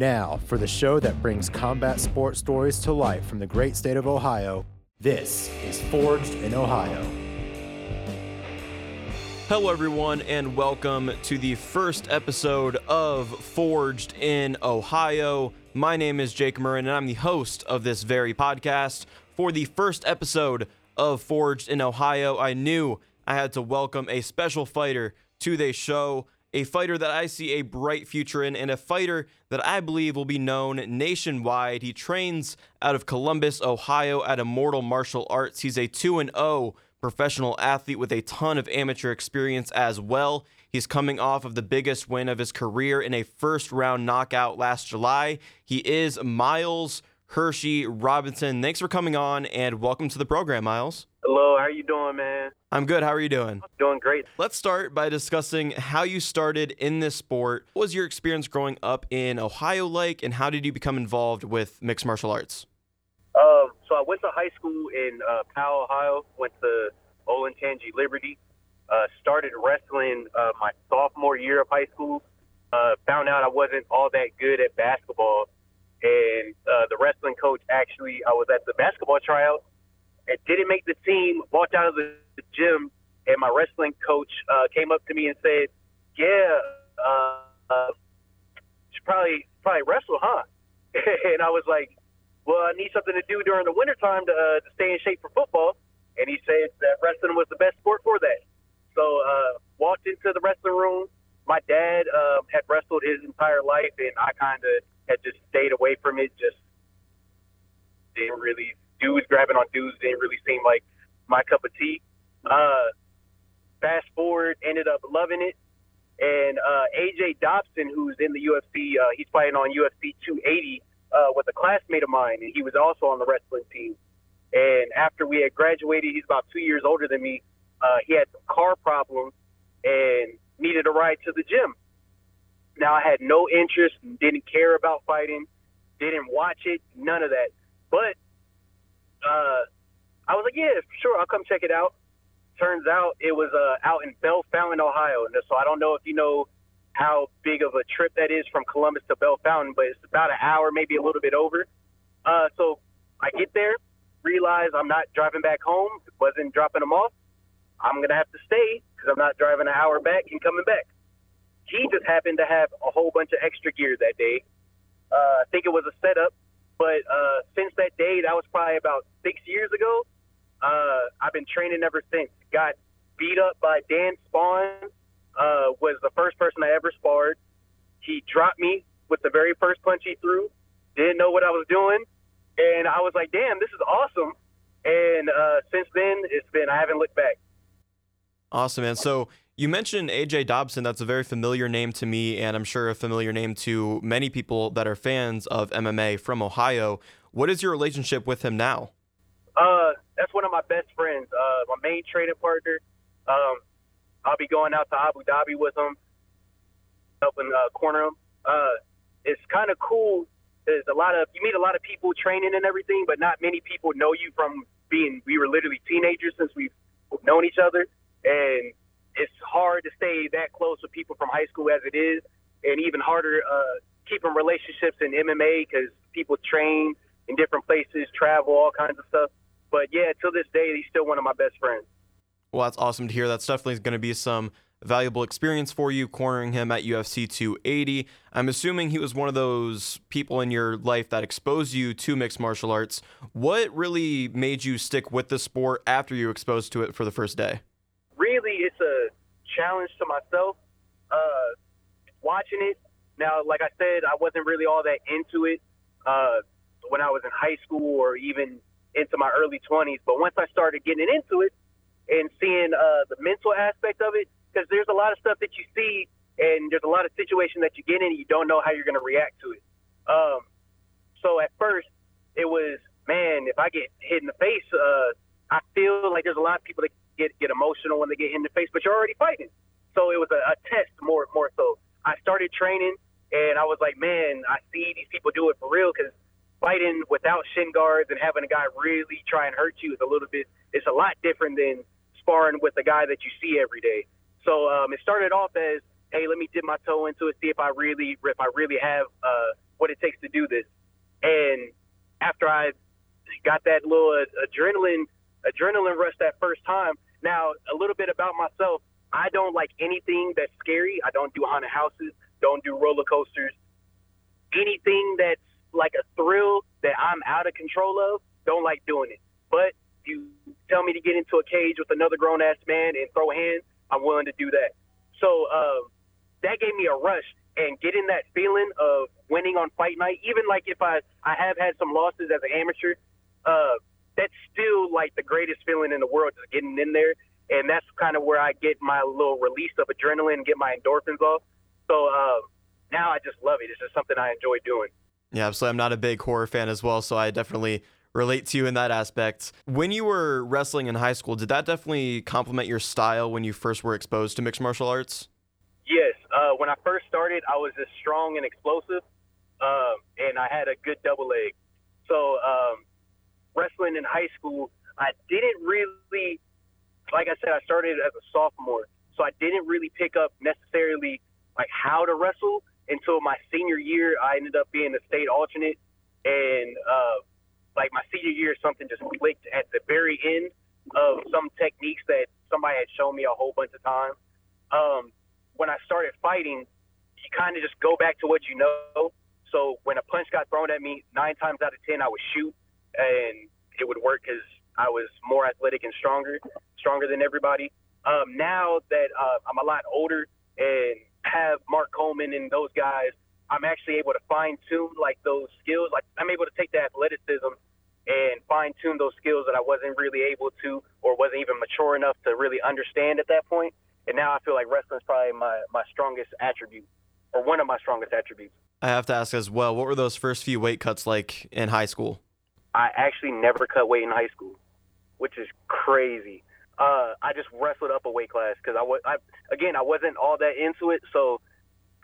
Now, for the show that brings combat sports stories to life from the great state of Ohio, this is Forged in Ohio. Hello, everyone, and welcome to the first episode of Forged in Ohio. My name is Jake Murren, and I'm the host of this very podcast. For the first episode of Forged in Ohio, I knew I had to welcome a special fighter to the show a fighter that I see a bright future in, and a fighter that I believe will be known nationwide. He trains out of Columbus, Ohio, at Immortal Martial Arts. He's a 2 0 professional athlete with a ton of amateur experience as well. He's coming off of the biggest win of his career in a first round knockout last July. He is Myles Hershey Robinson. Thanks for coming on and welcome to the program, Myles. Hello, how you doing, man? I'm good. How are you doing? Doing great. Let's start by discussing how you started in this sport. What was your experience growing up in Ohio like, and how did you become involved with mixed martial arts? Um, so I went to high school in uh, Powell, Ohio. Went to Olentangy Liberty. Uh, started wrestling uh, my sophomore year of high school. Uh, found out I wasn't all that good at basketball, and uh, the wrestling coach actually, I was at the basketball tryout and didn't make the team. Walked out of the, gym, and my wrestling coach uh, came up to me and said, "Yeah, uh, uh, should probably probably wrestle, huh?" and I was like, "Well, I need something to do during the wintertime to, uh, to stay in shape for football." And he said that wrestling was the best sport for that. So uh, walked into the wrestling room. My dad uh, had wrestled his entire life, and I kind of had just stayed away from it. Just didn't really dudes grabbing on dudes didn't really seem like my cup of tea. Uh, fast forward, ended up loving it. And uh, AJ Dobson, who's in the UFC, uh, he's fighting on UFC 280 uh, with a classmate of mine, and he was also on the wrestling team. And after we had graduated, he's about two years older than me. Uh, he had some car problems and needed a ride to the gym. Now I had no interest, didn't care about fighting, didn't watch it, none of that. But uh, I was like, yeah, sure, I'll come check it out. Turns out it was uh, out in Bellefontaine, Ohio. And so I don't know if you know how big of a trip that is from Columbus to Bellefontaine, but it's about an hour, maybe a little bit over. Uh, so I get there, realize I'm not driving back home, wasn't dropping them off. I'm to have to stay because I'm not driving an hour back and coming back. He just happened to have a whole bunch of extra gear that day. Uh, I think it was a setup but uh, since that day, that was probably about six years ago. Uh, I've been training ever since. Got beat up by Dan Spawn. Uh, was the first person I ever sparred. He dropped me with the very first punch he threw. Didn't know what I was doing, and I was like, "Damn, this is awesome." And uh, since then, it's been I haven't looked back. Awesome, man. So you mentioned AJ Dobson. That's a very familiar name to me, and I'm sure a familiar name to many people that are fans of MMA from Ohio. What is your relationship with him now? Uh, that's one of my best friends. Uh, my main training partner. Um, I'll be going out to Abu Dhabi with him, helping uh, corner him. Uh, it's kind of cool. There's a lot of you meet a lot of people training and everything, but not many people know you from being. We were literally teenagers since we've known each other, and it's hard to stay that close with people from high school as it is, and even harder uh, keeping relationships in MMA because people train in different places, travel, all kinds of stuff. But yeah, to this day, he's still one of my best friends. Well, that's awesome to hear. That's definitely going to be some valuable experience for you cornering him at UFC 280. I'm assuming he was one of those people in your life that exposed you to mixed martial arts. What really made you stick with the sport after you exposed to it for the first day? Really, it's a challenge to myself uh, watching it. Now, like I said, I wasn't really all that into it uh, when I was in high school or even into my early 20s. But once I started getting into it and seeing uh, the mental aspect of it, because there's a lot of stuff that you see and there's a lot of situations that you get in and you don't know how you're going to react to it. Um, so at first, it was, man, if I get hit in the face, uh, I feel like there's a lot of people that get get emotional when they get hit in the face, but you're already fighting. So it was a, a test more more so. I started training, and I was like, man, I see these people do it for real because fighting without shin guards and having a guy really try and hurt you is a little bit. It's a lot different than sparring with a guy that you see every day. So um, it started off as hey, let me dip my toe into it, see if I really if I really have uh, what it takes to do this. And after I got that little adrenaline adrenaline rush that first time, now a little bit about myself. I don't like anything that's scary. I don't do haunted houses. Don't do roller coasters. Anything that's like a thrill that I'm out of control of, don't like doing it. But you tell me to get into a cage with another grown ass man and throw hands, I'm willing to do that. So um, that gave me a rush and getting that feeling of winning on fight night, even like if I I have had some losses as an amateur, uh, that's still like the greatest feeling in the world, just getting in there, and that's kind of where I get my little release of adrenaline, get my endorphins off. So uh, now I just love it. It's just something I enjoy doing. Yeah, absolutely. I'm not a big horror fan as well, so I definitely relate to you in that aspect. When you were wrestling in high school, did that definitely complement your style when you first were exposed to mixed martial arts? Yes. Uh, when I first started, I was just strong and explosive, uh, and I had a good double leg. So um, wrestling in high school, I didn't really, like I said, I started as a sophomore, so I didn't really pick up necessarily like how to wrestle until my senior year. I ended up being a state alternate, and uh, like my senior year, something just clicked at the very end of some techniques that somebody had shown me a whole bunch of times. Um, when I started fighting, you kind of just go back to what you know. So when a punch got thrown at me, nine times out of ten, I would shoot, and it would work because I was more athletic and stronger, stronger than everybody. Um, now that uh, I'm a lot older and have Mark Coleman and those guys I'm actually able to fine tune like those skills. Like I'm able to take the athleticism and fine tune those skills that I wasn't really able to or wasn't even mature enough to really understand at that point. And now I feel like wrestling is probably my, my strongest attribute or one of my strongest attributes. I have to ask as well, what were those first few weight cuts like in high school? I actually never cut weight in high school, which is crazy. Uh, I just wrestled up a weight class because I was, I, again, I wasn't all that into it. So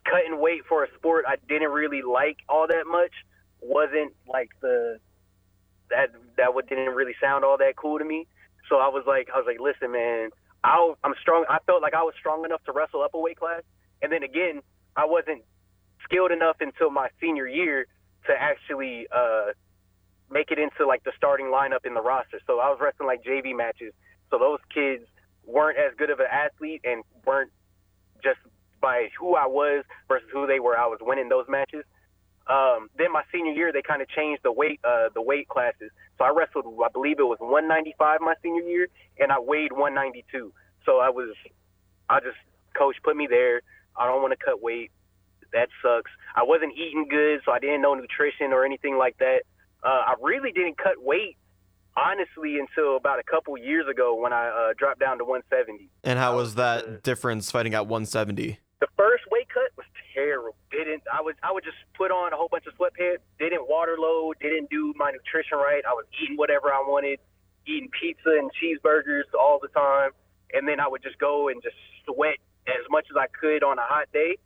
cutting weight for a sport I didn't really like all that much wasn't like the that that what didn't really sound all that cool to me. So I was like, I was like, listen, man, i I'm strong. I felt like I was strong enough to wrestle up a weight class, and then again, I wasn't skilled enough until my senior year to actually uh, make it into like the starting lineup in the roster. So I was wrestling like JV matches. So those kids weren't as good of an athlete and weren't just by who I was versus who they were. I was winning those matches. Um, then my senior year, they kind of changed the weight uh, the weight classes. So I wrestled, I believe it was 195 my senior year, and I weighed 192. So I was, I just coach put me there. I don't want to cut weight. That sucks. I wasn't eating good, so I didn't know nutrition or anything like that. Uh, I really didn't cut weight honestly until about a couple years ago when I uh, dropped down to 170. And how was that uh, difference fighting at 170? The first weight cut was terrible. Didn't I was I would just put on a whole bunch of sweatpants. Didn't water load. Didn't do my nutrition right. I was eating whatever I wanted, eating pizza and cheeseburgers all the time, and then I would just go and just sweat as much as I could on a hot day.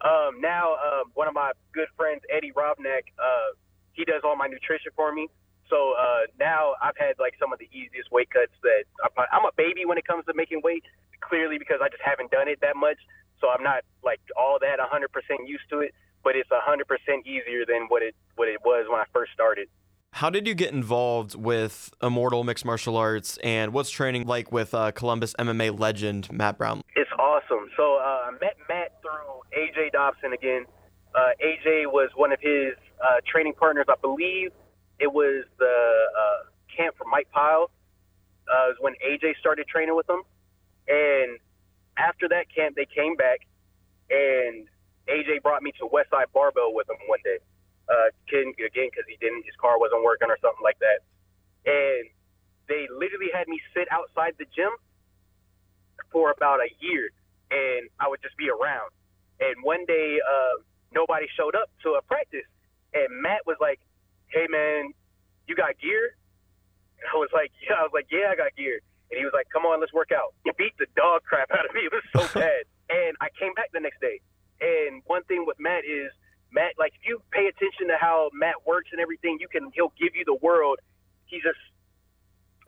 Um, now, um, one of my good friends, Eddie Robneck, uh, he does all my nutrition for me. So uh, now I've had like some of the easiest weight cuts that I'm a baby when it comes to making weight. Clearly, because I just haven't done it that much so I'm not like all that 100% used to it, but it's 100% easier than what it what it was when I first started. How did you get involved with Immortal Mixed Martial Arts, and what's training like with uh, Columbus MMA legend Matt Brown? It's awesome. So uh, I met Matt through AJ Dobson again. Uh, AJ was one of his uh, training partners, I believe. It was the uh, camp for Mike Pyle. Uh, was when AJ started training with them, and after that camp, they came back, and AJ brought me to Westside Barbell with him one day. Uh, again, because he didn't, his car wasn't working or something like that. And they literally had me sit outside the gym for about a year, and I would just be around. And one day, uh, nobody showed up to a practice, and Matt was like, "Hey, man, you got gear?" And I was like, "Yeah." I was like, "Yeah, I got gear." and he was like, "Come on, let's work out." He beat the dog crap out of me. It was so bad. And I came back the next day. And one thing with Matt is Matt, like if you pay attention to how Matt works and everything, you can he'll give you the world. He's just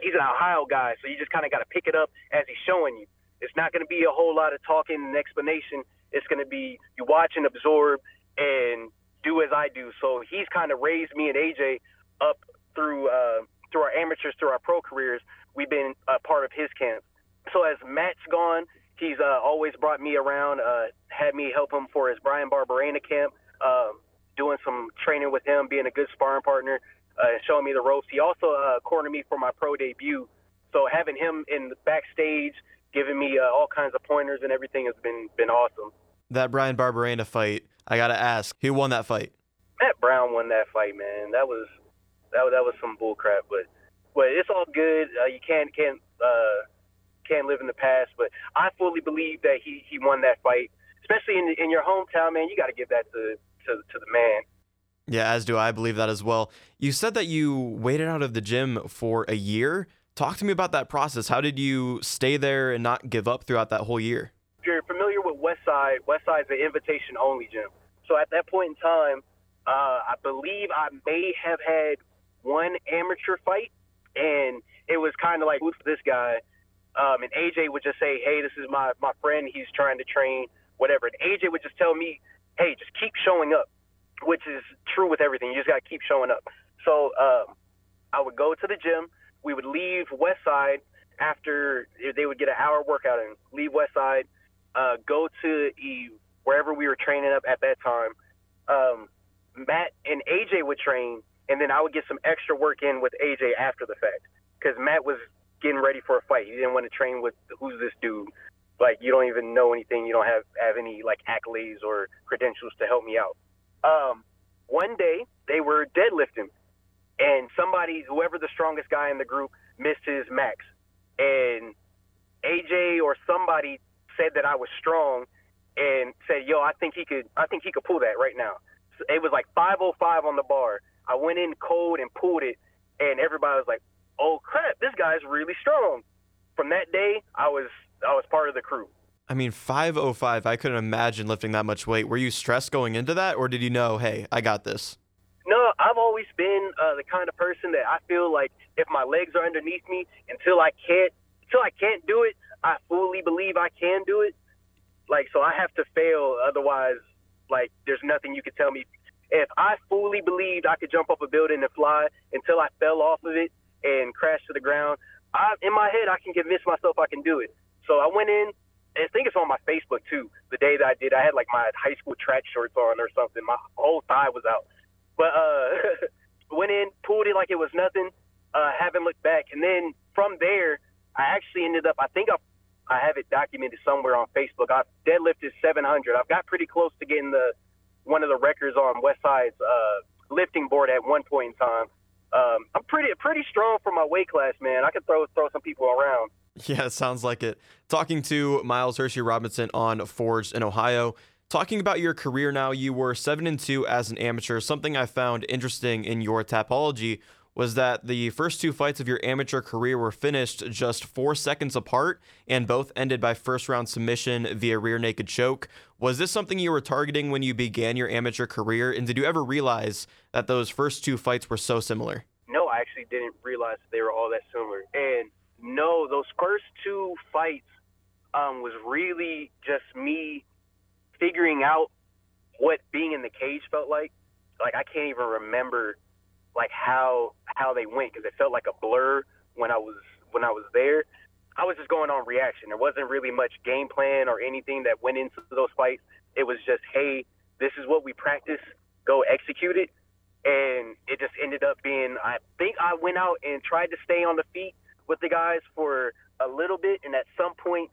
he's an Ohio guy, so you just kind of got to pick it up as he's showing you. It's not going to be a whole lot of talking and explanation. It's going to be you watch and absorb and do as I do. So he's kind of raised me and AJ up through uh, through our amateurs, through our pro careers. We've been a part of his camp. So as Matt's gone, he's uh, always brought me around, uh, had me help him for his Bryan Barberena camp, um, doing some training with him, being a good sparring partner, uh, showing me the ropes. He also uh, cornered me for my pro debut. So having him in the backstage, giving me uh, all kinds of pointers and everything has been been awesome. That Bryan Barberena fight, I gotta ask, who won that fight? Matt Brown won that fight, man. That was that that was some bullcrap, but but it's all good. Uh, you can't can't uh, can't live in the past, but I fully believe that he he won that fight, especially in in your hometown, man. You got to give that to, to to the man. Yeah, as do I believe that as well. You said that you waited out of the gym for a year. Talk to me about that process. How did you stay there and not give up throughout that whole year? With Westside, Westside's an invitation only gym. So at that point in time, uh, I believe I may have had one amateur fight, and it was kind of like, who's this guy? Um, and AJ would just say, hey, this is my, my friend. He's trying to train, whatever. And AJ would just tell me, hey, just keep showing up, which is true with everything. You just got to keep showing up. So um, I would go to the gym. We would leave Westside after they would get an hour workout and leave Westside, uh, go to e, wherever we were training up at that time. Um, Matt and AJ would train, and then I would get some extra work in with AJ after the fact because Matt was getting ready for a fight. He didn't want to train with who's this dude. Like you don't even know anything. You don't have have any like accolades or credentials to help me out. Um, one day they were deadlifting, and somebody, whoever the strongest guy in the group, missed his max, and AJ or somebody said that I was strong, and said, "Yo, I think he could. I think he could pull that right now." So it was like 505 on the bar. I went in cold and pulled it, and everybody was like, "Oh crap, this guy's really strong." From that day, I was I was part of the crew. I mean, 505, I couldn't imagine lifting that much weight. Were you stressed going into that, or did you know, hey, I got this? No, I've always been uh, the kind of person that I feel like if my legs are underneath me, until I can't, until I can't do it, I fully believe I can do it. Like, so I have to fail, otherwise, like, there's nothing you can tell me. If I fully believed I could jump up a building and fly until I fell off of it and crashed to the ground, I, in my head, I can convince myself I can do it. So I went in. I think it's on my Facebook too. The day that I did, I had like my high school track shorts on or something. My whole thigh was out. But uh, went in, pulled it like it was nothing. Uh, haven't looked back. And then from there, I actually ended up. I think I, I have it documented somewhere on Facebook. I've deadlifted 700. I've got pretty close to getting the one of the records on Westside's uh, lifting board at one point in time. Um, I'm pretty pretty strong for my weight class, man. I could throw throw some people around. Yeah, sounds like it. Talking to Myles Hershey Robinson on Forged in Ohio. Talking about your career now, you were seven and two as an amateur. Something I found interesting in your tapology was that the first two fights of your amateur career were finished just four seconds apart and both ended by first round submission via rear naked choke. Was this something you were targeting when you began your amateur career? And did you ever realize that those first two fights were so similar? No, I actually didn't realize they were all that similar. And no, those first two fights um, was really just me figuring out what being in the cage felt like. Like I can't even remember like how how they went because it felt like a blur when I was when I was there. I was just going on reaction. There wasn't really much game plan or anything that went into those fights. It was just, hey, this is what we practice. Go execute it. And it just ended up being, I think I went out and tried to stay on the feet with the guys for a little bit, and at some point,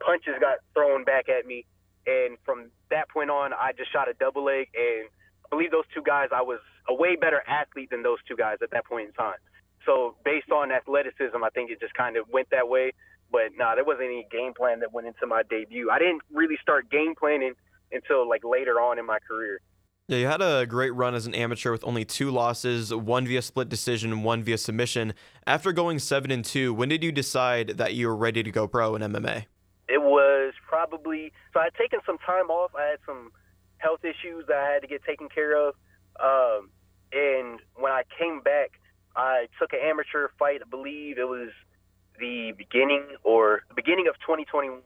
punches got thrown back at me, and from that point on, I just shot a double leg, and I believe those two guys, I was a way better athlete than those two guys at that point in time. So based on athleticism, I think it just kind of went that way. But nah, there wasn't any game plan that went into my debut. I didn't really start game planning until like later on in my career. Yeah, you had a great run as an amateur with only two losses, one via split decision and one via submission. After going seven and two, when did you decide that you were ready to go pro in MMA? It was probably so I had taken some time off. I had some health issues that I had to get taken care of, um, and when I came back, I took an amateur fight. I believe it was the beginning or the beginning of 2021.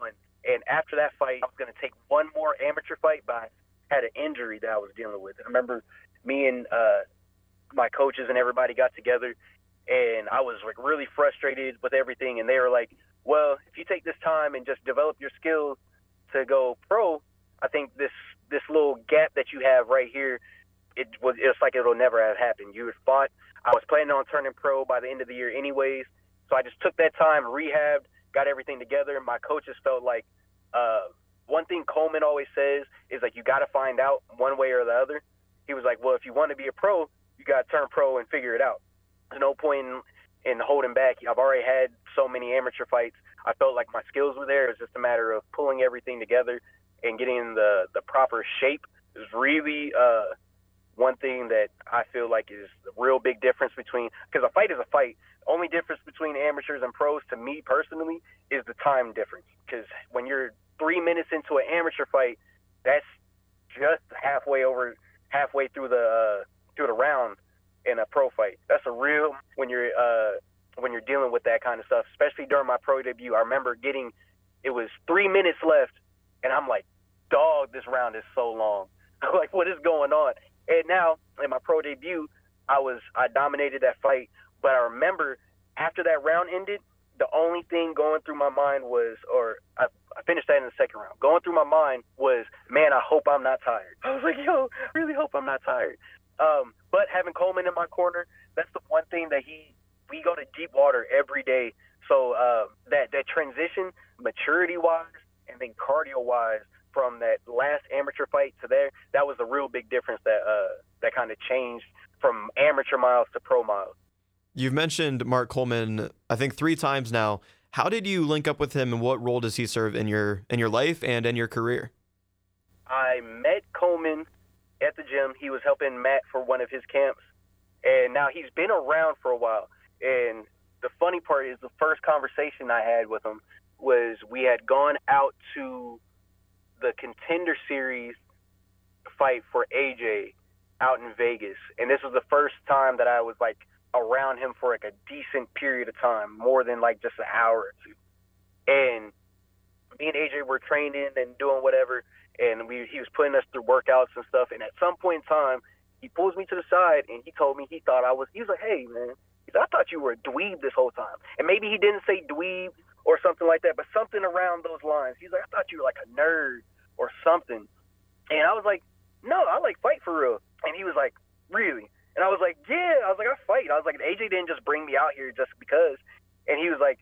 And after that fight, I was going to take one more amateur fight, but I had an injury that I was dealing with. I remember me and uh, my coaches and everybody got together, and I was like really frustrated with everything. And they were like, "Well, if you take this time and just develop your skills to go pro, I think this this little gap that you have right here, it was it's like it'll never have happened. You fought. I was planning on turning pro by the end of the year, anyways. So I just took that time, rehabbed, got everything together. My coaches felt like uh, one thing Coleman always says is like you got to find out one way or the other. He was like, well, if you want to be a pro, you got to turn pro and figure it out. There's no point in, in holding back. I've already had so many amateur fights. I felt like my skills were there. It's just a matter of pulling everything together and getting the the proper shape. It was really uh, one thing that I feel like is the real big difference between because a fight is a fight. The only difference between amateurs and pros to me personally is the time difference. Because when you're three minutes into an amateur fight, that's just halfway over, halfway through the uh, through the round in a pro fight. That's a real when you're uh, when you're dealing with that kind of stuff, especially during my pro debut. I remember getting it was three minutes left, and I'm like, dog, this round is so long. like, what is going on? And now in my pro debut, I was I dominated that fight, but I remember after that round ended, the only thing going through my mind was, or I, I finished that in the second round. Going through my mind was, man, I hope I'm not tired. I was like, yo, really hope I'm not tired. Um, but having Coleman in my corner, that's the one thing that he we go to deep water every day. So uh, that that transition, maturity wise, and then cardio wise, from that last amateur fight to there, that was a real big difference that uh, that kind of changed from amateur miles to pro miles. You've mentioned Mark Coleman, I think three times now. How did you link up with him, and what role does he serve in your in your life and in your career? I met Coleman at the gym. He was helping Matt for one of his camps, and now he's been around for a while. And the funny part is, the first conversation I had with him was we had gone out to the contender series fight for AJ out in Vegas, and this was the first time that I was like around him for like a decent period of time, more than like just an hour or two. And me and AJ were training and doing whatever, and we he was putting us through workouts and stuff. And at some point in time, he pulls me to the side and he told me he thought I was. He was like, "Hey man, I thought you were a dweeb this whole time." And maybe he didn't say dweeb or something like that, but something around those lines. He's like, "I thought you were like a nerd or something." And I was like, "No, I like fight for real." And he was like, "Really?" And I was like, "Yeah." I was like, "I fight." I was like, "AJ didn't just bring me out here just because." And he was like,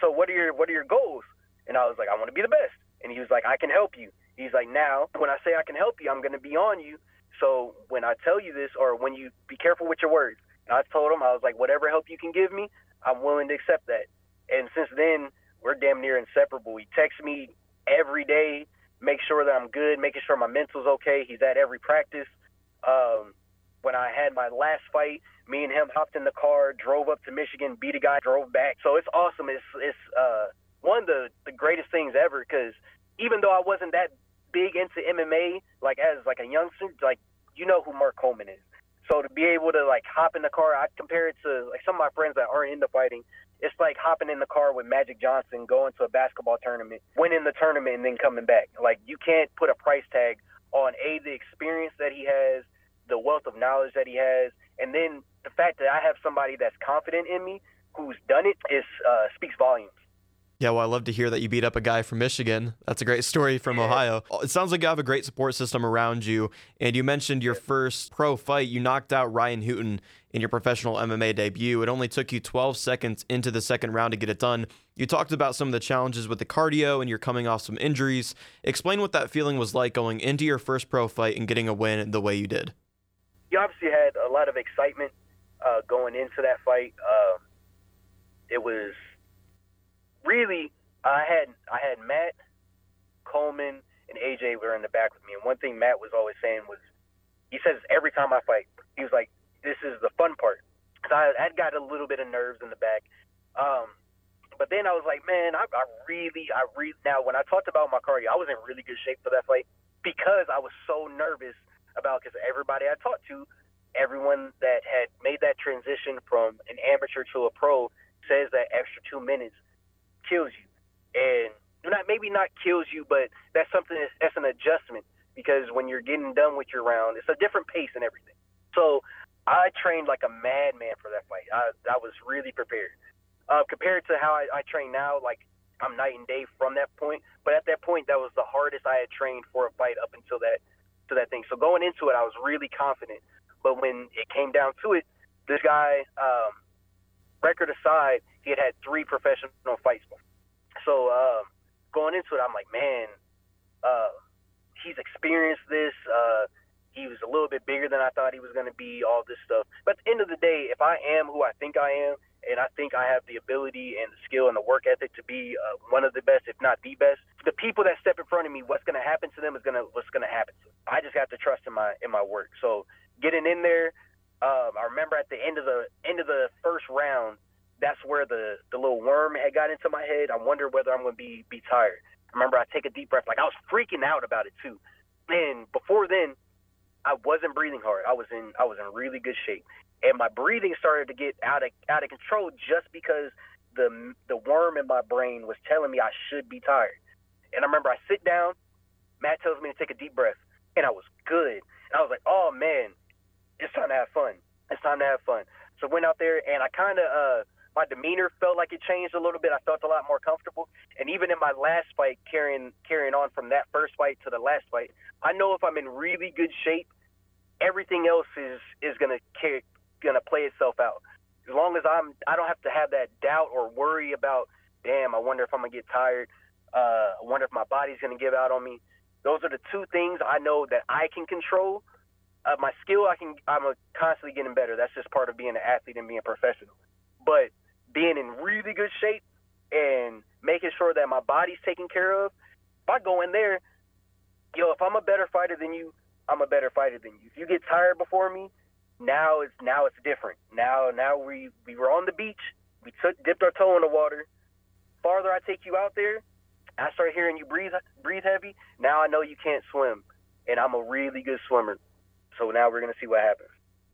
"So what are your what are your goals?" And I was like, "I want to be the best." And he was like, "I can help you." He's like, "Now, when I say I can help you, I'm to be on you. So when I tell you this, or when you be careful with your words." And I told him, I was like, "Whatever help you can give me, I'm willing to accept that." And since then, we're damn near inseparable. He texts me every day, make sure that I'm good, making sure my mental's okay. He's at every practice. Um, when I had my last fight, me and him hopped in the car, drove up to Michigan, beat a guy, drove back. So it's awesome. It's it's uh, one of the the greatest things ever because even though I wasn't that big into MMA, like as like a youngster, like you know who Mark Coleman is. So to be able to like hop in the car, I compare it to like some of my friends that aren't into fighting. It's like hopping in the car with Magic Johnson, going to a basketball tournament, winning the tournament, and then coming back. Like you can't put a price tag on a the experience that he has, the wealth of knowledge that he has, and then the fact that I have somebody that's confident in me who's done it is uh, speaks volumes. Yeah, well, I love to hear that you beat up a guy from Michigan. That's a great story from. Ohio. It sounds like you have a great support system around you. And you mentioned your first pro fight. You knocked out Ryan Houghton in your professional MMA debut. It only took you 12 seconds into the second round to get it done. You talked about some of the challenges with the cardio and you're coming off some injuries. Explain what that feeling was like going into your first pro fight and getting a win the way you did. you obviously had a lot of excitement uh, going into that fight. Um, it was really I had I had Matt Coleman and AJ were in the back with me, and one thing Matt was always saying was he says every time I fight, he was like, "This is the fun part." Cause I I got a little bit of nerves in the back, um, but then I was like, "Man, I, I really I really now when I talked about my cardio, I was in really good shape for that fight because I was so nervous about because everybody I talked to, everyone that had made that transition from an amateur to a pro says that extra two minutes kills you, and not maybe not kills you, but that's something that's, that's an adjustment because when you're getting done with your round, it's a different pace and everything. So I trained like a madman for that fight. I I was really prepared. Uh, compared to how I, I train now, like I'm night and day from that point. But at that point, that was the hardest I had trained for a fight up until that to that thing. So going into it, I was really confident. But when it came down to it, this guy, um, record aside, he had had three professional fights. So um, going into it, I'm like, man, uh, he's experienced this. Uh, he was a little bit bigger than I thought he was going to be. All this stuff. But at the end of the day, if I am who I think I am, and I think I have the ability and the skill and the work ethic to be uh, one of the best, if not the best. The people that step in front of me, what's going to happen to them is going to what's going to happen. To. I just have to trust in my in my work. So getting in there, um, I remember at the end of the end of the first round, that's where the the little worm had got into my head. I wonder whether I'm going to be be tired. I remember I take a deep breath, like I was freaking out about it too. And before then, I wasn't breathing hard. I was in I was in really good shape and my breathing started to get out of out of control just because the the worm in my brain was telling me I should be tired. And I remember I sit down, Matt tells me to take a deep breath, and I was good. And I was like, oh man, it's time to have fun. It's time to have fun. So went out there and I kind of uh my demeanor felt like it changed a little bit. I felt a lot more comfortable. And even in my last fight, carrying carrying on from that first fight to the last fight, I know if I'm in really good shape, everything else is is gonna carry gonna play itself out. As long as I'm, I don't have to have that doubt or worry about, damn, I wonder if I'm gonna get tired. Uh, I wonder if my body's gonna give out on me. Those are the two things I know that I can control. Uh, my skill, I can, I'm a constantly getting better. That's just part of being an athlete and being professional. But being in really good shape and making sure that my body's taken care of. If I go in there, yo, if I'm a better fighter than you, I'm a better fighter than you. If you get tired before me, now it's now it's different. Now now we we were on the beach. We took dipped our toe in the water. Farther I take you out there, I start hearing you breathe breathe heavy. Now I know you can't swim, and I'm a really good swimmer. So now we're gonna see what happens.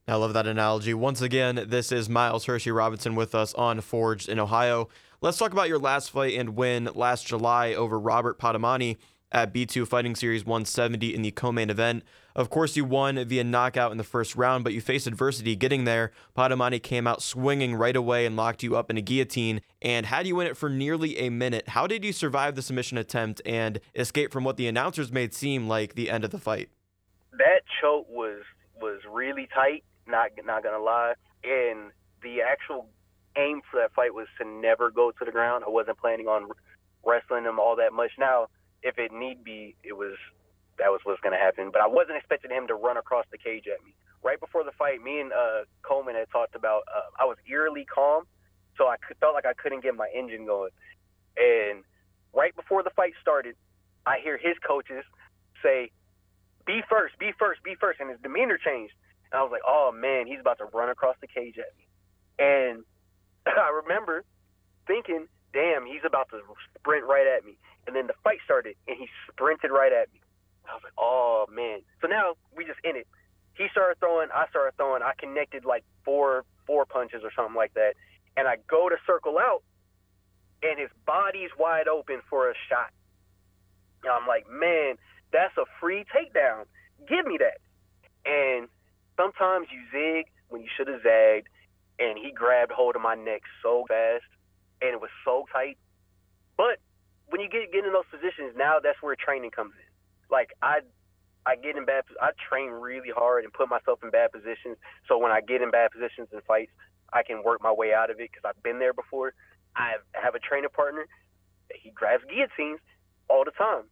I love that analogy. Once again, this is Myles Hershey Robinson with us on Forged in Ohio. Let's talk about your last fight and win last July over Robert Padomani at B2 Fighting Series 170 in the co-main event. Of course, you won via knockout in the first round, but you faced adversity getting there. Padomani came out swinging right away and locked you up in a guillotine and had you in it for nearly a minute. How did you survive the submission attempt and escape from what the announcers made seem like the end of the fight? That choke was was really tight. Not not gonna lie, and the actual aim for that fight was to never go to the ground. I wasn't planning on wrestling him all that much. Now, if it need be, it was that was what's to happen. But I wasn't expecting him to run across the cage at me. Right before the fight, me and uh, Coleman had talked about uh, I was eerily calm, so I felt like I couldn't get my engine going. And right before the fight started, I hear his coaches say, "Be first, be first, be first," and his demeanor changed. And I was like, "Oh man, he's about to run across the cage at me." And I remember thinking, "Damn, he's about to sprint right at me." And then the fight started, and he sprinted right at me. I was like, oh man. So now we just in it. He started throwing, I started throwing. I connected like four four punches or something like that, and I go to circle out, and his body's wide open for a shot. And I'm like, man, that's a free takedown. Give me that. And sometimes you zig when you should have zagged, and he grabbed hold of my neck so fast, and it was so tight. But when you get get in those positions, now that's where training comes in like I I get in bad I train really hard and put myself in bad positions. So when I get in bad positions in fights, I can work my way out of it because I've been there before. I have a training partner. He grabs guillotines all the time.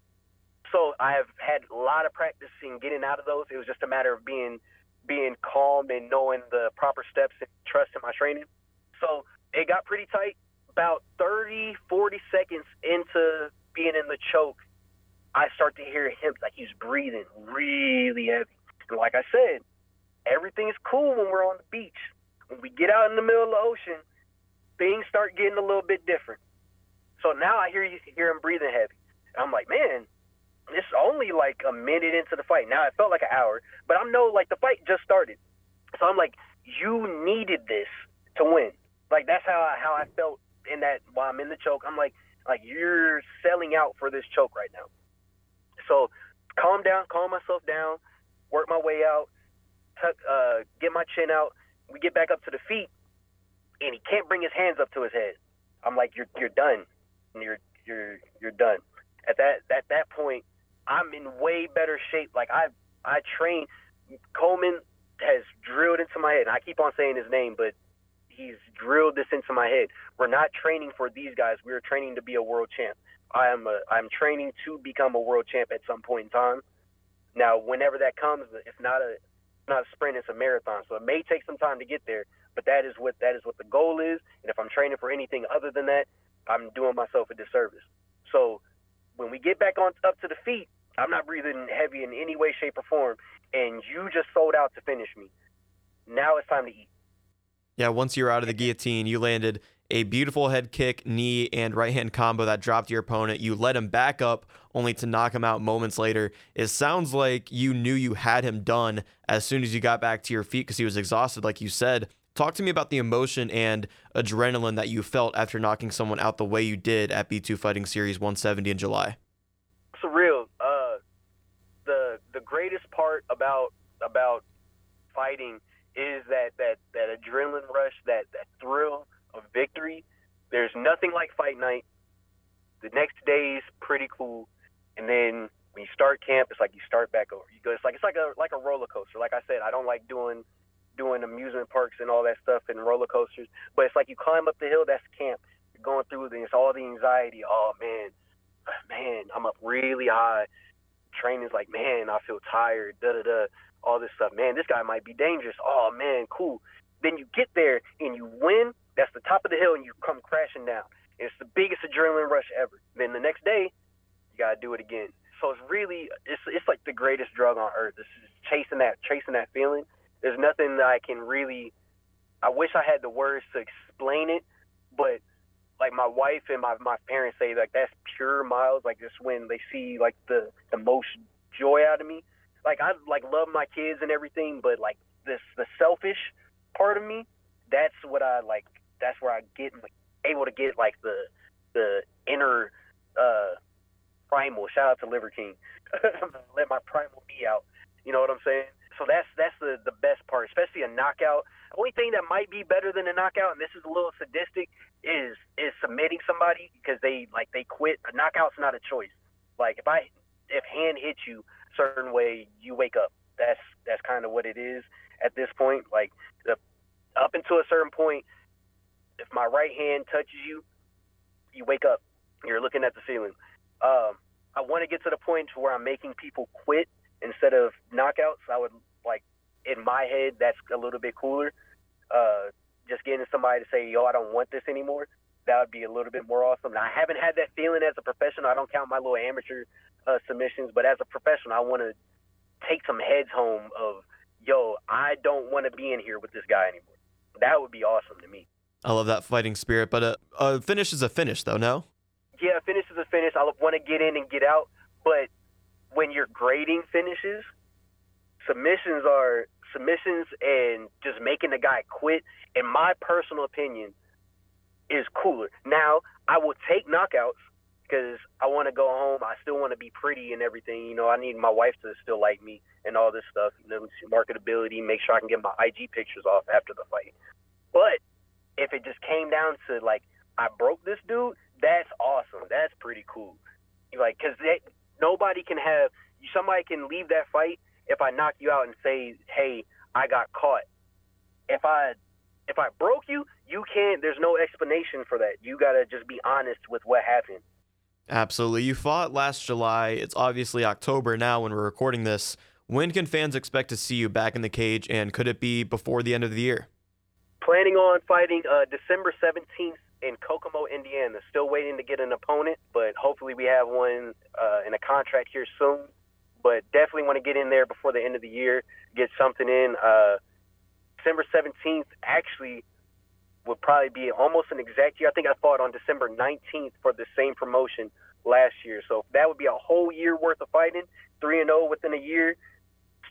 So I have had a lot of practice in getting out of those. It was just a matter of being being calm and knowing the proper steps and trust in my training. So it got pretty tight. About 30, 40 seconds into being in the choke, I start to hear him like he's breathing really heavy. And like I said, everything is cool when we're on the beach. When we get out in the middle of the ocean, things start getting a little bit different. So now I hear you hear him breathing heavy. I'm like, man, it's only like a minute into the fight. Now it felt like an hour, but I'm no like the fight just started. So I'm like, you needed this to win. Like that's how I, how I felt in that while I'm in the choke. I'm like like you're selling out for this choke right now. So calm down, calm myself down, work my way out, tuck, uh, get my chin out. We get back up to the feet, and he can't bring his hands up to his head. I'm like, you're you're done. You're you're you're done. At that at that point, I'm in way better shape. Like I I train. Coleman has drilled into my head. And I keep on saying his name, but he's drilled this into my head. We're not training for these guys. We're training to be a world champ. I am a, I'm training to become a world champ at some point in time. Now, whenever that comes, it's not a not a sprint, it's a marathon. So it may take some time to get there, but that is what that is what the goal is. And if I'm training for anything other than that, I'm doing myself a disservice. So when we get back on up to the feet, I'm not breathing heavy in any way, shape, or form. And you just sold out to finish me. Now it's time to eat. Yeah, once you were out of the guillotine, you landed a beautiful head kick, knee, and right hand combo that dropped your opponent. You let him back up only to knock him out moments later. It sounds like you knew you had him done as soon as you got back to your feet because he was exhausted, like you said. Talk to me about the emotion and adrenaline that you felt after knocking someone out the way you did at B2 Fighting Series 170 in July. Surreal. Uh, the the greatest part about about fighting is that that that adrenaline rush, that that thrill of victory. There's nothing like fight night. The next day is pretty cool, and then when you start camp, it's like you start back over. You go. It's like it's like a like a roller coaster. Like I said, I don't like doing doing amusement parks and all that stuff and roller coasters, but it's like you climb up the hill. That's camp. You're going through this, all the anxiety. Oh man, man, I'm up really high. Training's like, man, I feel tired. Da da da. All this stuff. Man, this guy might be dangerous. Oh man, cool. Then you get there and you win that's the top of the hill, and you come crashing down. It's the biggest adrenaline rush ever. Then the next day, you gotta do it again. So it's really, it's it's like the greatest drug on earth. It's chasing that, chasing that feeling. There's nothing that I can really. I wish I had the words to explain it, but like my wife and my my parents say, like that's pure miles. Like just when they see like the the most joy out of me. Like I like love my kids and everything, but like this the selfish part of me, that's what I like that's where I get like, able to get like the the inner uh, primal. Shout out to Liver King. Let my primal be out. You know what I'm saying? So that's that's the the best part, especially a knockout. The only thing that might be better than a knockout, and this is a little sadistic, is is submitting somebody because they like they quit. A knockout's not a choice. Like if I if hand hits you a certain way, you wake up. That's that's kind of what it is at this point. Like the up until a certain point, if my right hand touches you, you wake up. You're looking at the ceiling. Um, I want to get to the point where I'm making people quit instead of knockouts. I would like in my head that's a little bit cooler. Uh, just getting somebody to say, "Yo, I don't want this anymore." That would be a little bit more awesome. Now, I haven't had that feeling as a professional. I don't count my little amateur uh, submissions, but as a professional, I want to take some heads home of, "Yo, I don't want to be in here with this guy anymore." That would be awesome to me. I love that fighting spirit, but a, a finish is a finish, though. No. Yeah, a finish is a finish. I want to get in and get out, but when you're grading finishes, submissions are submissions, and just making the guy quit. In my personal opinion, is cooler. Now, I will take knockouts because I want to go home. I still want to be pretty and everything. You know, I need my wife to still like me and all this stuff. You know, marketability, make sure I can get my IG pictures off after the fight. But if it just came down to like I broke this dude, that's awesome. That's pretty cool. Like, cause nobody can have somebody can leave that fight if I knock you out and say, "Hey, I got caught." If I if I broke you, you can't. There's no explanation for that. You gotta just be honest with what happened. Absolutely. You fought last July. It's obviously October now when we're recording this. When can fans expect to see you back in the cage, and could it be before the end of the year? Planning on fighting uh, December 17th in Kokomo, Indiana. Still waiting to get an opponent, but hopefully we have one uh, in a contract here soon. But definitely want to get in there before the end of the year, get something in. Uh, December 17th actually would probably be almost an exact year. I think I fought on December 19th for the same promotion last year. So that would be a whole year worth of fighting, 3 and 0 within a year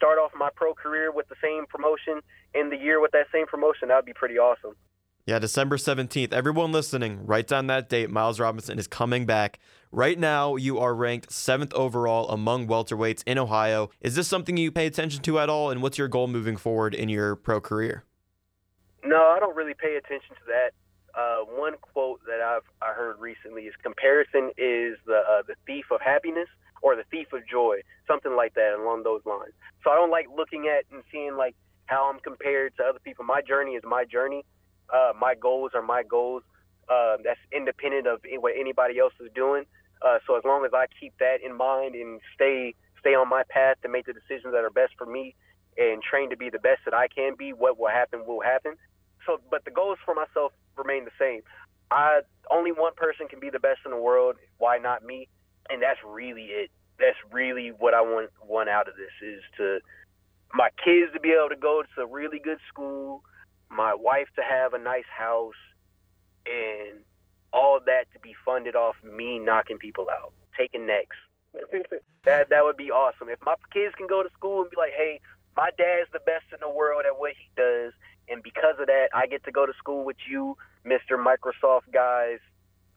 start off my pro career with the same promotion in the year with that same promotion, that would be pretty awesome. Yeah, December 17th. Everyone listening, write down that date. Myles Robinson is coming back. Right now, you are ranked seventh overall among welterweights in Ohio. Is this something you pay attention to at all? And what's your goal moving forward in your pro career? No, I don't really pay attention to that. Uh, one quote that I've I heard recently is comparison is the uh, the thief of happiness or the thief of joy, something like that along those lines. So I don't like looking at and seeing like how I'm compared to other people. My journey is my journey. Uh, my goals are my goals. Uh, that's independent of what anybody else is doing. Uh, so as long as I keep that in mind and stay stay on my path to make the decisions that are best for me and train to be the best that I can be, what will happen will happen. So, but the goals for myself remain the same. I only one person can be the best in the world. Why not me? And that's really it. That's really what I want want out of this is to my kids to be able to go to a really good school, my wife to have a nice house, and all that to be funded off me knocking people out, taking necks. that that would be awesome. If my kids can go to school and be like, hey, my dad's the best in the world at what he does, and because of that, I get to go to school with you, Mr. Microsoft guy's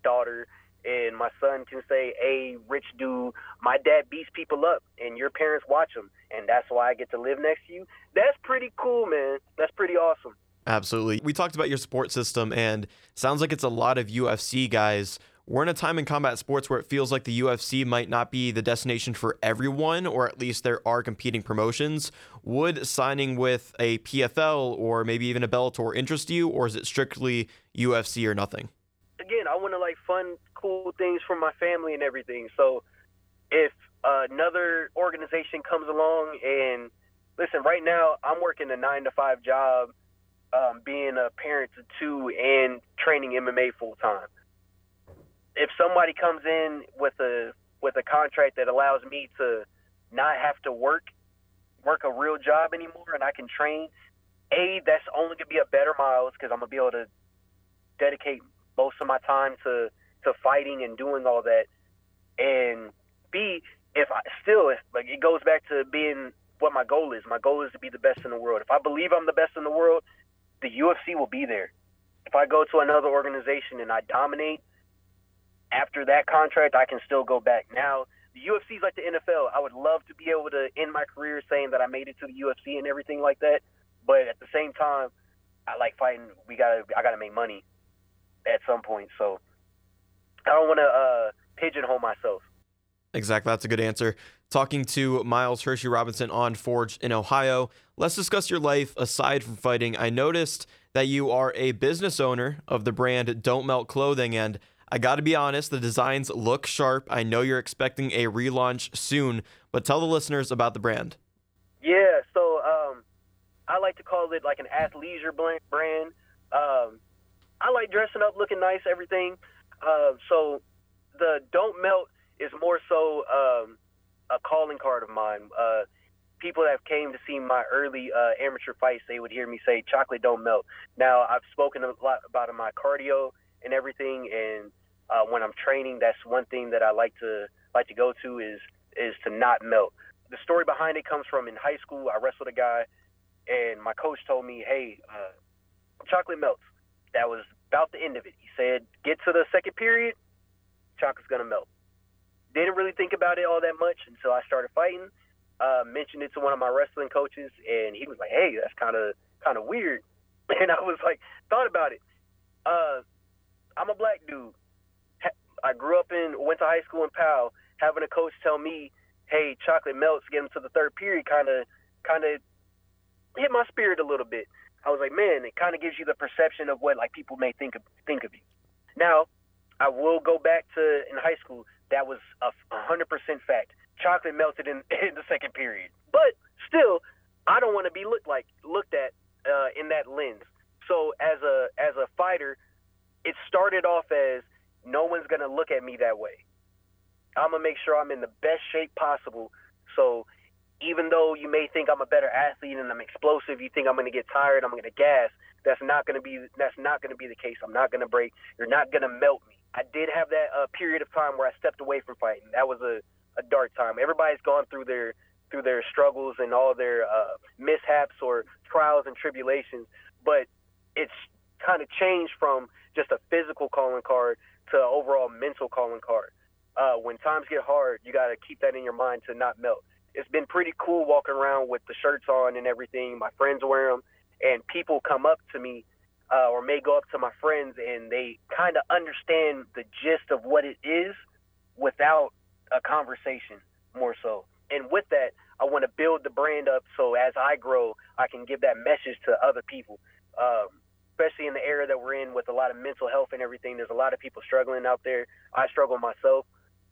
daughter, and my son can say, "Hey, rich dude, my dad beats people up, and your parents watch him, and that's why I get to live next to you." That's pretty cool, man. That's pretty awesome. Absolutely. We talked about your support system, and sounds like it's a lot of UFC guys. We're in a time in combat sports where it feels like the UFC might not be the destination for everyone, or at least there are competing promotions. Would signing with a PFL or maybe even a Bellator interest you, or is it strictly UFC or nothing? Again, I want to like fun, cool things for my family and everything. So if another organization comes along and listen, right now I'm working a nine to five job um, being a parent to two and training MMA full time. If somebody comes in with a with a contract that allows me to not have to work work a real job anymore and I can train, a that's only gonna be a better Myles because I'm gonna be able to dedicate most of my time to to fighting and doing all that, and b if I still if, like it goes back to being what my goal is. My goal is to be the best in the world. If I believe I'm the best in the world, the UFC will be there. If I go to another organization and I dominate, after that contract, I can still go back. Now, the UFC is like the NFL. I would love to be able to end my career saying that I made it to the UFC and everything like that. But at the same time, I like fighting. We gotta, I gotta make money at some point. So I don't want to uh, pigeonhole myself. Exactly. That's a good answer. Talking to Myles Hershey Robinson on Forged in Ohio. Let's discuss your life aside from fighting. I noticed that you are a business owner of the brand Don't Melt Clothing, and I got to be honest, the designs look sharp. I know you're expecting a relaunch soon, but tell the listeners about the brand. Yeah, so um, I like to call it like an athleisure brand. Um, I like dressing up, looking nice, everything. Uh, so the Don't Melt is more so um, a calling card of mine. Uh, people that came to see my early uh, amateur fights, they would hear me say, "Chocolate don't melt." Now I've spoken a lot about my cardio and everything, and uh, when I'm training, that's one thing that I like to like to go to is is to not melt. The story behind it comes from in high school. I wrestled a guy, and my coach told me, "Hey, uh, chocolate melts." That was about the end of it. He said, "Get to the second period, chocolate's gonna melt." Didn't really think about it all that much until I started fighting uh, mentioned it to one of my wrestling coaches, and he was like, "Hey, that's kind of kind of weird." And I was like, thought about it. Uh, I'm a black dude. I grew up in, went to high school in Powell. Having a coach tell me, "Hey, chocolate melts, get him to the third period," kind of, kind of hit my spirit a little bit. I was like, man, it kind of gives you the perception of what like people may think of think of you. Now, I will go back to in high school. That was a hundred percent fact chocolate melted in, in the second period. But still, I don't want to be looked like looked at uh, in that lens. So as a as a fighter, it started off as no one's gonna look at me that way. I'm gonna make sure I'm in the best shape possible. So even though you may think I'm a better athlete and I'm explosive, you think I'm gonna get tired, I'm gonna gas. That's not gonna be that's not gonna be the case. I'm not gonna break. You're not gonna melt me. I did have that uh, period of time where I stepped away from fighting. That was a a dark time. Everybody's gone through their through their struggles and all their uh, mishaps or trials and tribulations, but it's kind of changed from just a physical calling card to overall mental calling card. Uh, when times get hard, you got to keep that in your mind to not melt. It's been pretty cool walking around with the shirts on and everything. My friends wear them, and people come up to me uh, or may go up to my friends and they kind of understand the gist of what it is without a conversation more so. And with that, I want to build the brand up so as I grow, I can give that message to other people. Um, especially in the era that we're in with a lot of mental health and everything, there's a lot of people struggling out there. I struggle myself.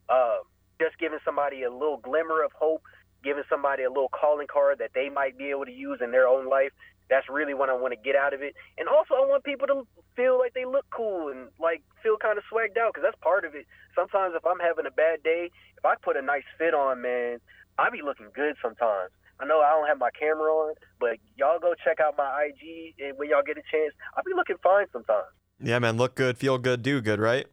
Uh, just giving somebody a little glimmer of hope, giving somebody a little calling card that they might be able to use in their own life. That's really what I want to get out of it. And also, I want people to feel like they look cool and like feel kind of swagged out because that's part of it. Sometimes if I'm having a bad day, if I put a nice fit on, man, I be looking good sometimes. I know I don't have my camera on, but y'all go check out my IG and when y'all get a chance, I'll be looking fine sometimes. Yeah, man, look good, feel good, do good, right?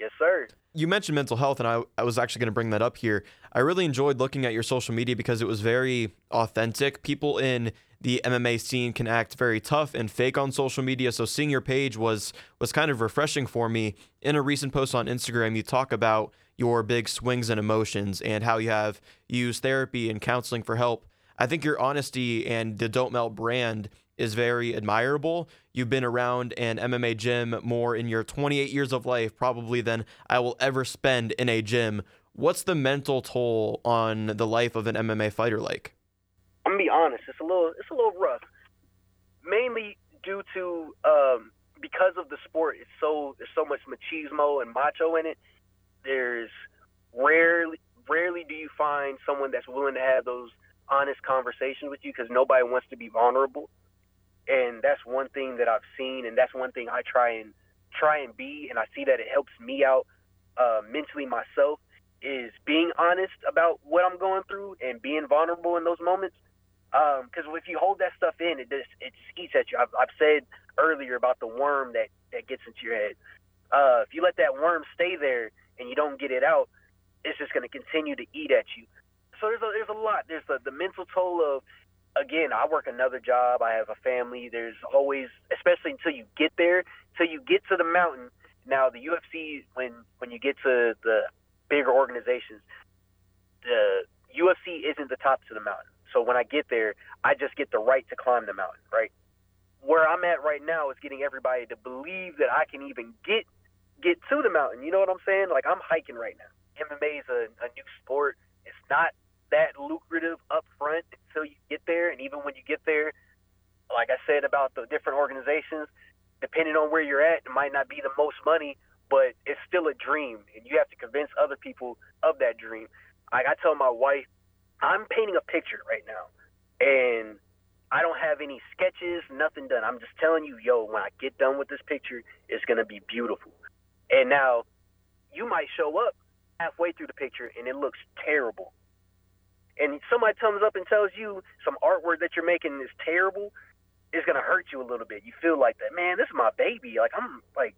Yes, sir. You mentioned mental health, and I, I was actually going to bring that up here. I really enjoyed looking at your social media because it was very authentic. People in the MMA scene can act very tough and fake on social media. So seeing your page was was kind of refreshing for me. In a recent post on Instagram, you talk about your big swings and emotions and how you have used therapy and counseling for help. I think your honesty and the Don't Melt brand is very admirable. You've been around an MMA gym more in your 28 years of life, probably than I will ever spend in a gym. What's the mental toll on the life of an MMA fighter like? I'm gonna be honest. It's a little, it's a little rough. Mainly due to um, because of the sport. It's so there's so much machismo and macho in it. There's rarely, rarely do you find someone that's willing to have those honest conversations with you because nobody wants to be vulnerable and that's one thing that I've seen, and that's one thing I try and try and be, and I see that it helps me out uh, mentally myself is being honest about what I'm going through and being vulnerable in those moments. Because um, if you hold that stuff in, it just it just eats at you. I've, I've said earlier about the worm that that gets into your head. Uh, if you let that worm stay there and you don't get it out, it's just going to continue to eat at you. So there's a, there's a lot. There's the, the mental toll of again, I work another job. I have a family. There's always, especially until you get there, till you get to the mountain. Now, the UFC, when when you get to the bigger organizations, the UFC isn't the top to the mountain. So when I get there, I just get the right to climb the mountain, right? Where I'm at right now is getting everybody to believe that I can even get get to the mountain. You know what I'm saying? Like I'm hiking right now. MMA is a, a new sport. It's not that lucrative up front until you get there. And even when you get there, like I said about the different organizations, depending on where you're at, it might not be the most money, but it's still a dream. And you have to convince other people of that dream. Like I tell my wife, I'm painting a picture right now. And I don't have any sketches, nothing done. I'm just telling you, yo, when I get done with this picture, it's to be beautiful. And now you might show up halfway through the picture and it looks terrible and somebody comes up and tells you some artwork that you're making is terrible, it's gonna hurt you a little bit. You feel like that, man. This is my baby. Like I'm like,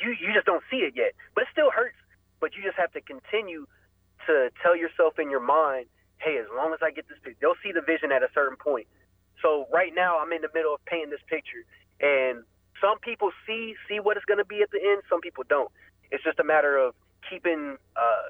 you you just don't see it yet, but it still hurts. But you just have to continue to tell yourself in your mind, hey, as long as I get this picture, they'll see the vision at a certain point. So right now, I'm in the middle of painting this picture, and some people see see what it's gonna be at the end. Some people don't. It's just a matter of keeping uh,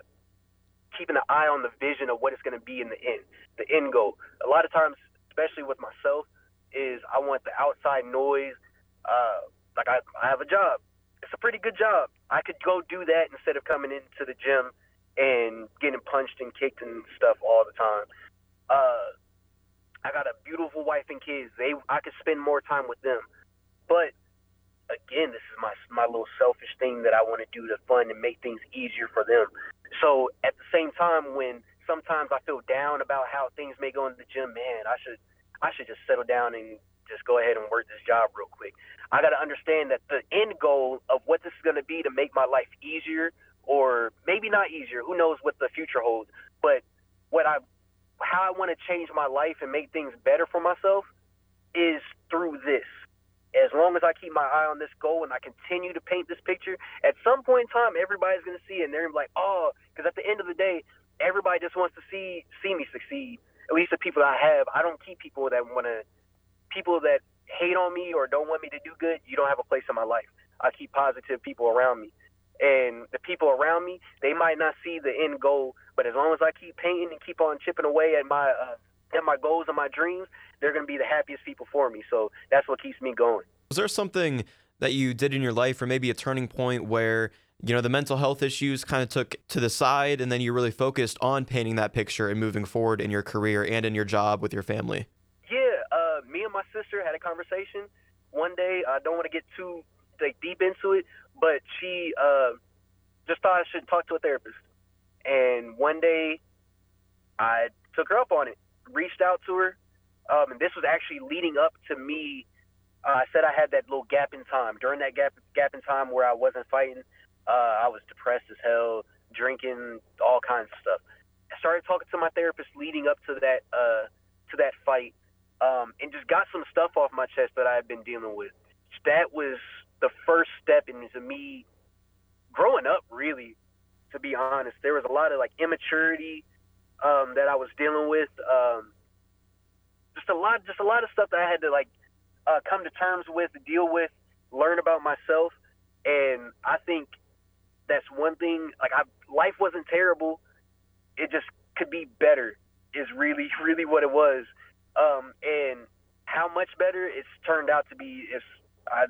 keeping an eye on the vision of what it's going to be in the end, the end goal. A lot of times, especially with myself, is I want the outside noise. Uh, like I, I have a job. It's a pretty good job. I could go do that instead of coming into the gym and getting punched and kicked and stuff all the time. Uh, I got a beautiful wife and kids. They, I could spend more time with them. But again, this is my my little selfish thing that I want to do to fun and make things easier for them. So at the same time, when sometimes I feel down about how things may go in the gym, man, I should I should just settle down and just go ahead and work this job real quick. I got to understand that the end goal of what this is going to be to make my life easier, or maybe not easier. Who knows what the future holds? But what I how I want to change my life and make things better for myself is through this as long as I keep my eye on this goal and I continue to paint this picture, at some point in time, everybody's going to see it and they're to be like, oh, because at the end of the day, everybody just wants to see see me succeed. At least the people that I have, I don't keep people that want to, people that hate on me or don't want me to do good, you don't have a place in my life. I keep positive people around me. And the people around me, they might not see the end goal, but as long as I keep painting and keep on chipping away at my uh, at my goals and my dreams, they're going to be the happiest people for me. So that's what keeps me going. Was there something that you did in your life, or maybe a turning point where you know the mental health issues kind of took to the side, and then you really focused on painting that picture and moving forward in your career and in your job with your family? Yeah, uh, me and my sister had a conversation one day. I don't want to get too like deep into it, but she uh, just thought I should talk to a therapist. And one day, I took her up on it, reached out to her, um, and this was actually leading up to me. Uh, I said I had that little gap in time. During that gap gap in time where I wasn't fighting, uh, I was depressed as hell, drinking, all kinds of stuff. I started talking to my therapist leading up to that uh, to that fight, um, and just got some stuff off my chest that I had been dealing with. That was the first step into me growing up, really, to be honest. There was a lot of like immaturity um, that I was dealing with. Um, just a lot, just a lot of stuff that I had to like uh, come to terms with, deal with, learn about myself. And I think that's one thing. Like, I, life wasn't terrible. It just could be better. Is really, really what it was. Um, and how much better it's turned out to be is I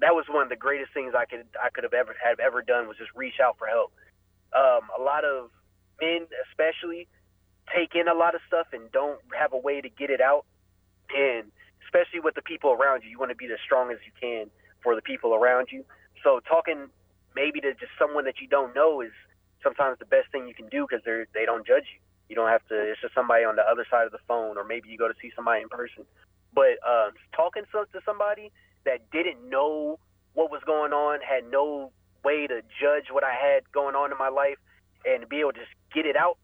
that was one of the greatest things I could I could have ever have ever done was just reach out for help. Um, a lot of men, especially, take in a lot of stuff and don't have a way to get it out. And especially with the people around you, you want to be as strong as you can for the people around you. So talking maybe to just someone that you don't know is sometimes the best thing you can do because they they don't judge you. You don't have to. It's just somebody on the other side of the phone, or maybe you go to see somebody in person. But um, talking to somebody that didn't know what was going on, had no way to judge what I had going on in my life, and to be able to just get it out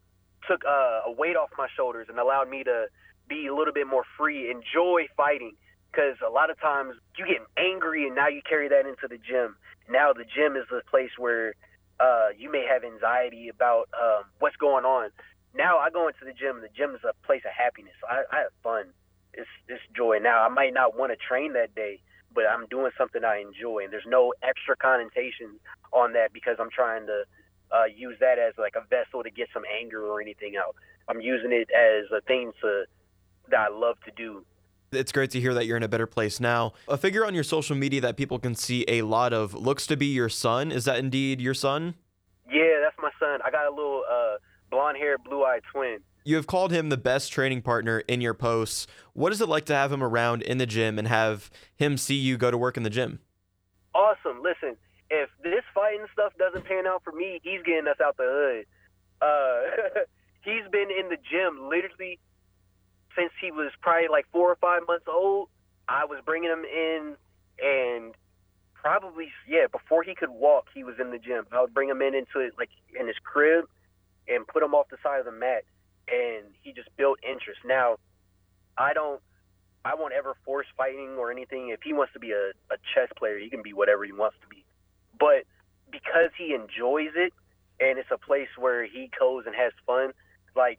took uh, a weight off my shoulders and allowed me to be a little bit more free, enjoy fighting. Because a lot of times you get angry and now you carry that into the gym. Now the gym is the place where uh, you may have anxiety about um, what's going on. Now I go into the gym. The gym is a place of happiness. I, I have fun. It's it's joy. Now I might not want to train that day, but I'm doing something I enjoy, and there's no extra connotations on that because I'm trying to uh, use that as like a vessel to get some anger or anything out. I'm using it as a thing to that I love to do. It's great to hear that you're in a better place now. A figure on your social media that people can see a lot of looks to be your son. Is that indeed your son? Yeah, that's my son. I got a little uh, blonde haired, blue eyed twin. You have called him the best training partner in your posts. What is it like to have him around in the gym and have him see you go to work in the gym? Awesome. Listen, if this fighting stuff doesn't pan out for me, he's getting us out the hood. Uh, he's been in the gym literally since he was probably like four or five months old. I was bringing him in, and probably yeah, before he could walk, he was in the gym. I would bring him in into it like in his crib and put him off the side of the mat and he just built interest. Now, I don't, I won't ever force fighting or anything. If he wants to be a, a chess player, he can be whatever he wants to be. But because he enjoys it and it's a place where he goes and has fun, like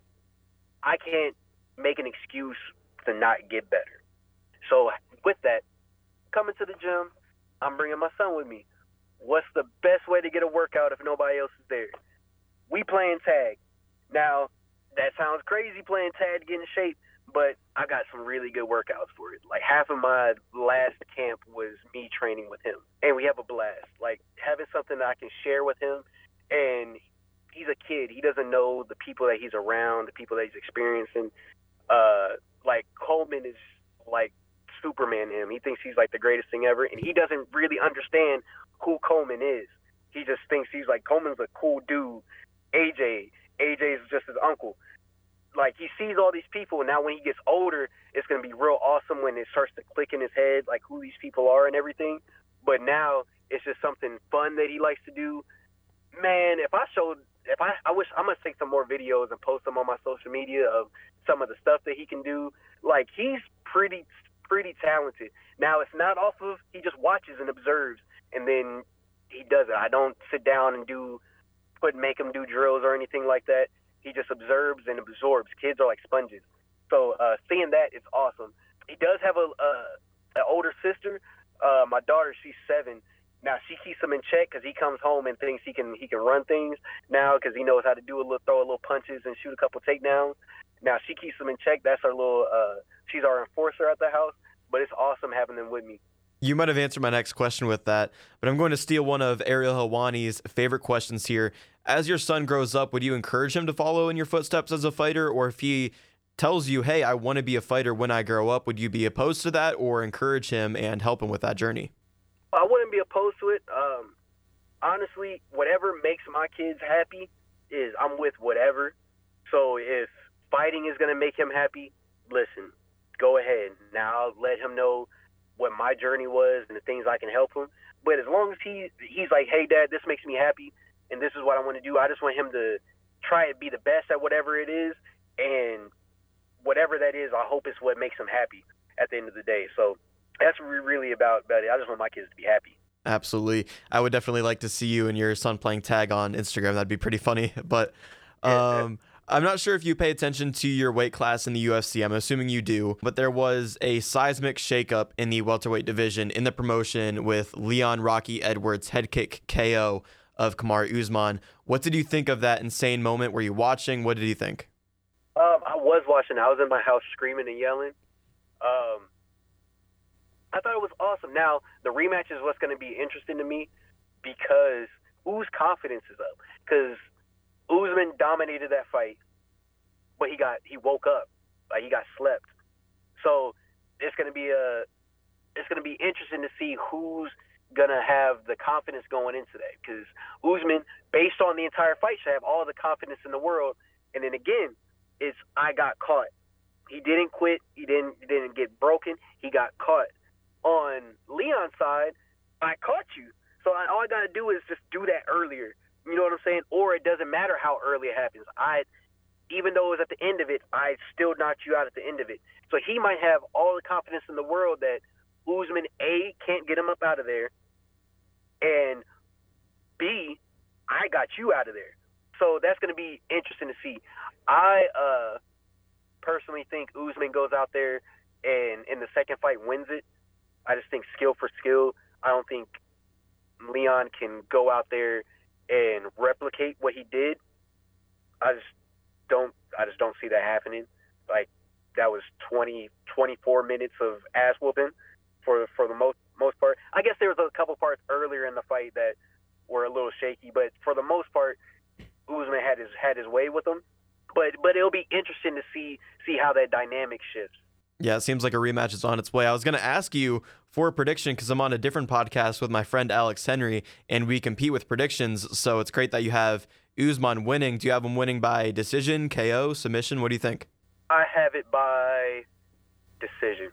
I can't make an excuse to not get better. So with that, coming to the gym, I'm bringing my son with me. What's the best way to get a workout if nobody else is there? We playing tag. Now, that sounds crazy playing tag to get in shape, but I got some really good workouts for it. Like half of my last camp was me training with him, and we have a blast. Like having something that I can share with him, and he's a kid. He doesn't know the people that he's around, the people that he's experiencing. Uh, like Coleman is like Superman him. He thinks he's like the greatest thing ever, and he doesn't really understand who Coleman is. He just thinks he's like Coleman's a cool dude. AJ, AJ is just his uncle. Like he sees all these people and now when he gets older it's to be real awesome when it starts to click in his head like who these people are and everything. But now it's just something fun that he likes to do. Man if i showed if i i wish going to take some more videos and post them on my social media of some of the stuff that he can do. Like he's pretty pretty talented. Now it's not off of he just watches and observes and then he does it. I don't sit down and do put make him do drills or anything like that he just observes and absorbs. Kids are like sponges. So uh, seeing that is awesome. He does have a, a an older sister. Uh, my daughter, she's seven. Now she keeps him in check because he comes home and thinks he can he can run things now because he knows how to do a little throw a little punches and shoot a couple takedowns. Now she keeps him in check. That's our little. Uh, she's our enforcer at the house. But it's awesome having them with me. You might have answered my next question with that, but I'm going to steal one of Ariel Helwani's favorite questions here. As your son grows up, would you encourage him to follow in your footsteps as a fighter, or if he tells you, "Hey, I want to be a fighter when I grow up," would you be opposed to that, or encourage him and help him with that journey? I wouldn't be opposed to it. Um, honestly, whatever makes my kids happy is I'm with whatever. So if fighting is going to make him happy, listen, go ahead. Now I'll let him know what my journey was and the things I can help him. But as long as he he's like, hey, dad, this makes me happy, and this is what I want to do. I just want him to try to be the best at whatever it is, and whatever that is, I hope it's what makes him happy at the end of the day. So that's really about about it. I just want my kids to be happy. Absolutely. I would definitely like to see you and your son playing tag on Instagram. That'd be pretty funny. But um, I'm not sure if you pay attention to your weight class in the UFC. I'm assuming you do. But there was a seismic shakeup in the welterweight division in the promotion with Leon Rocky Edwards head kick KO of Kamaru Usman. What did you think of that insane moment? Were you watching? What did you think? Um, I was watching. I was in my house screaming and yelling. Um, I thought it was awesome. Now the rematch is what's going to be interesting to me because whose confidence is up? Because Usman dominated that fight, but he got he woke up, like he got slept. So it's gonna be a it's gonna be interesting to see who's gonna have the confidence going into that because Usman, based on the entire fight, should have all the confidence in the world. And then again, it's I got caught. He didn't quit. He didn't he didn't get broken. He got caught. On Leon's side, I caught you. So I, all I gotta do is just do that earlier you know what I'm saying? Or it doesn't matter how early it happens. I, even though it was at the end of it, I still knocked you out at the end of it. So he might have all the confidence in the world that Usman A can't get him up out of there, and B, I got you out of there. So that's going to be interesting to see. I uh, personally think Usman goes out there and in the second fight wins it. I just think skill for skill. I don't think Leon can go out there and replicate what he did, I just don't I just don't see that happening. Like that was 20 24 minutes of ass whooping for for the most most part. I guess there was a couple parts earlier in the fight that were a little shaky, but for the most part, Usman had his had his way with him. But but it'll be interesting to see see how that dynamic shifts. Yeah, it seems like a rematch is on its way. I was going to ask you for a prediction because I'm on a different podcast with my friend Alex Henry, and we compete with predictions. So it's great that you have Usman winning. Do you have him winning by decision, KO, submission? What do you think? I have it by decision.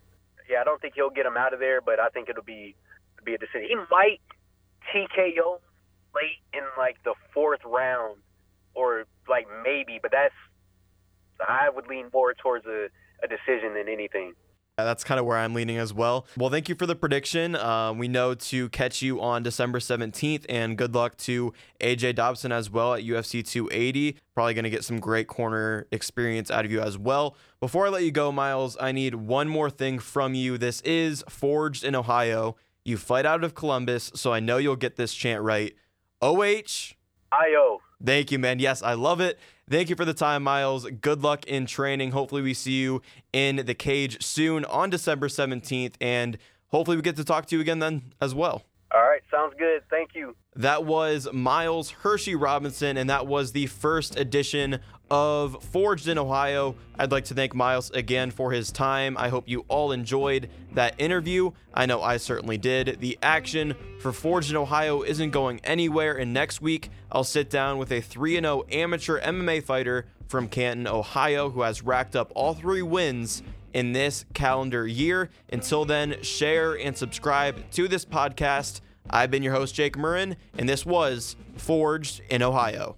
Yeah, I don't think he'll get him out of there, but I think it'll be be a decision. He might TKO late in like the fourth round, or like maybe, but that's I would lean more towards a a decision than anything. That's kind of where I'm leaning as well. Well, thank you for the prediction. Um, we know to catch you on December 17th, and good luck to AJ Dobson as well at UFC 280. Probably going to get some great corner experience out of you as well. Before I let you go, Myles, I need one more thing from you. This is Forged in Ohio. You fight out of Columbus, so I know you'll get this chant right. OH. IO. Thank you, man. Yes, I love it. Thank you for the time, Myles. Good luck in training. Hopefully, we see you in the cage soon on December 17th, and hopefully, we get to talk to you again then as well. All right, sounds good. Thank you. That was Myles Hershey Robinson, and that was the first edition of Forged in Ohio. I'd like to thank Myles again for his time. I hope you all enjoyed that interview. I know I certainly did. The action for Forged in Ohio isn't going anywhere, and next week I'll sit down with a 3 0 amateur MMA fighter from Canton, Ohio, who has racked up all three wins in this calendar year. Until then, share and subscribe to this podcast. I've been your host, Jake Murren, and this was Forged in Ohio.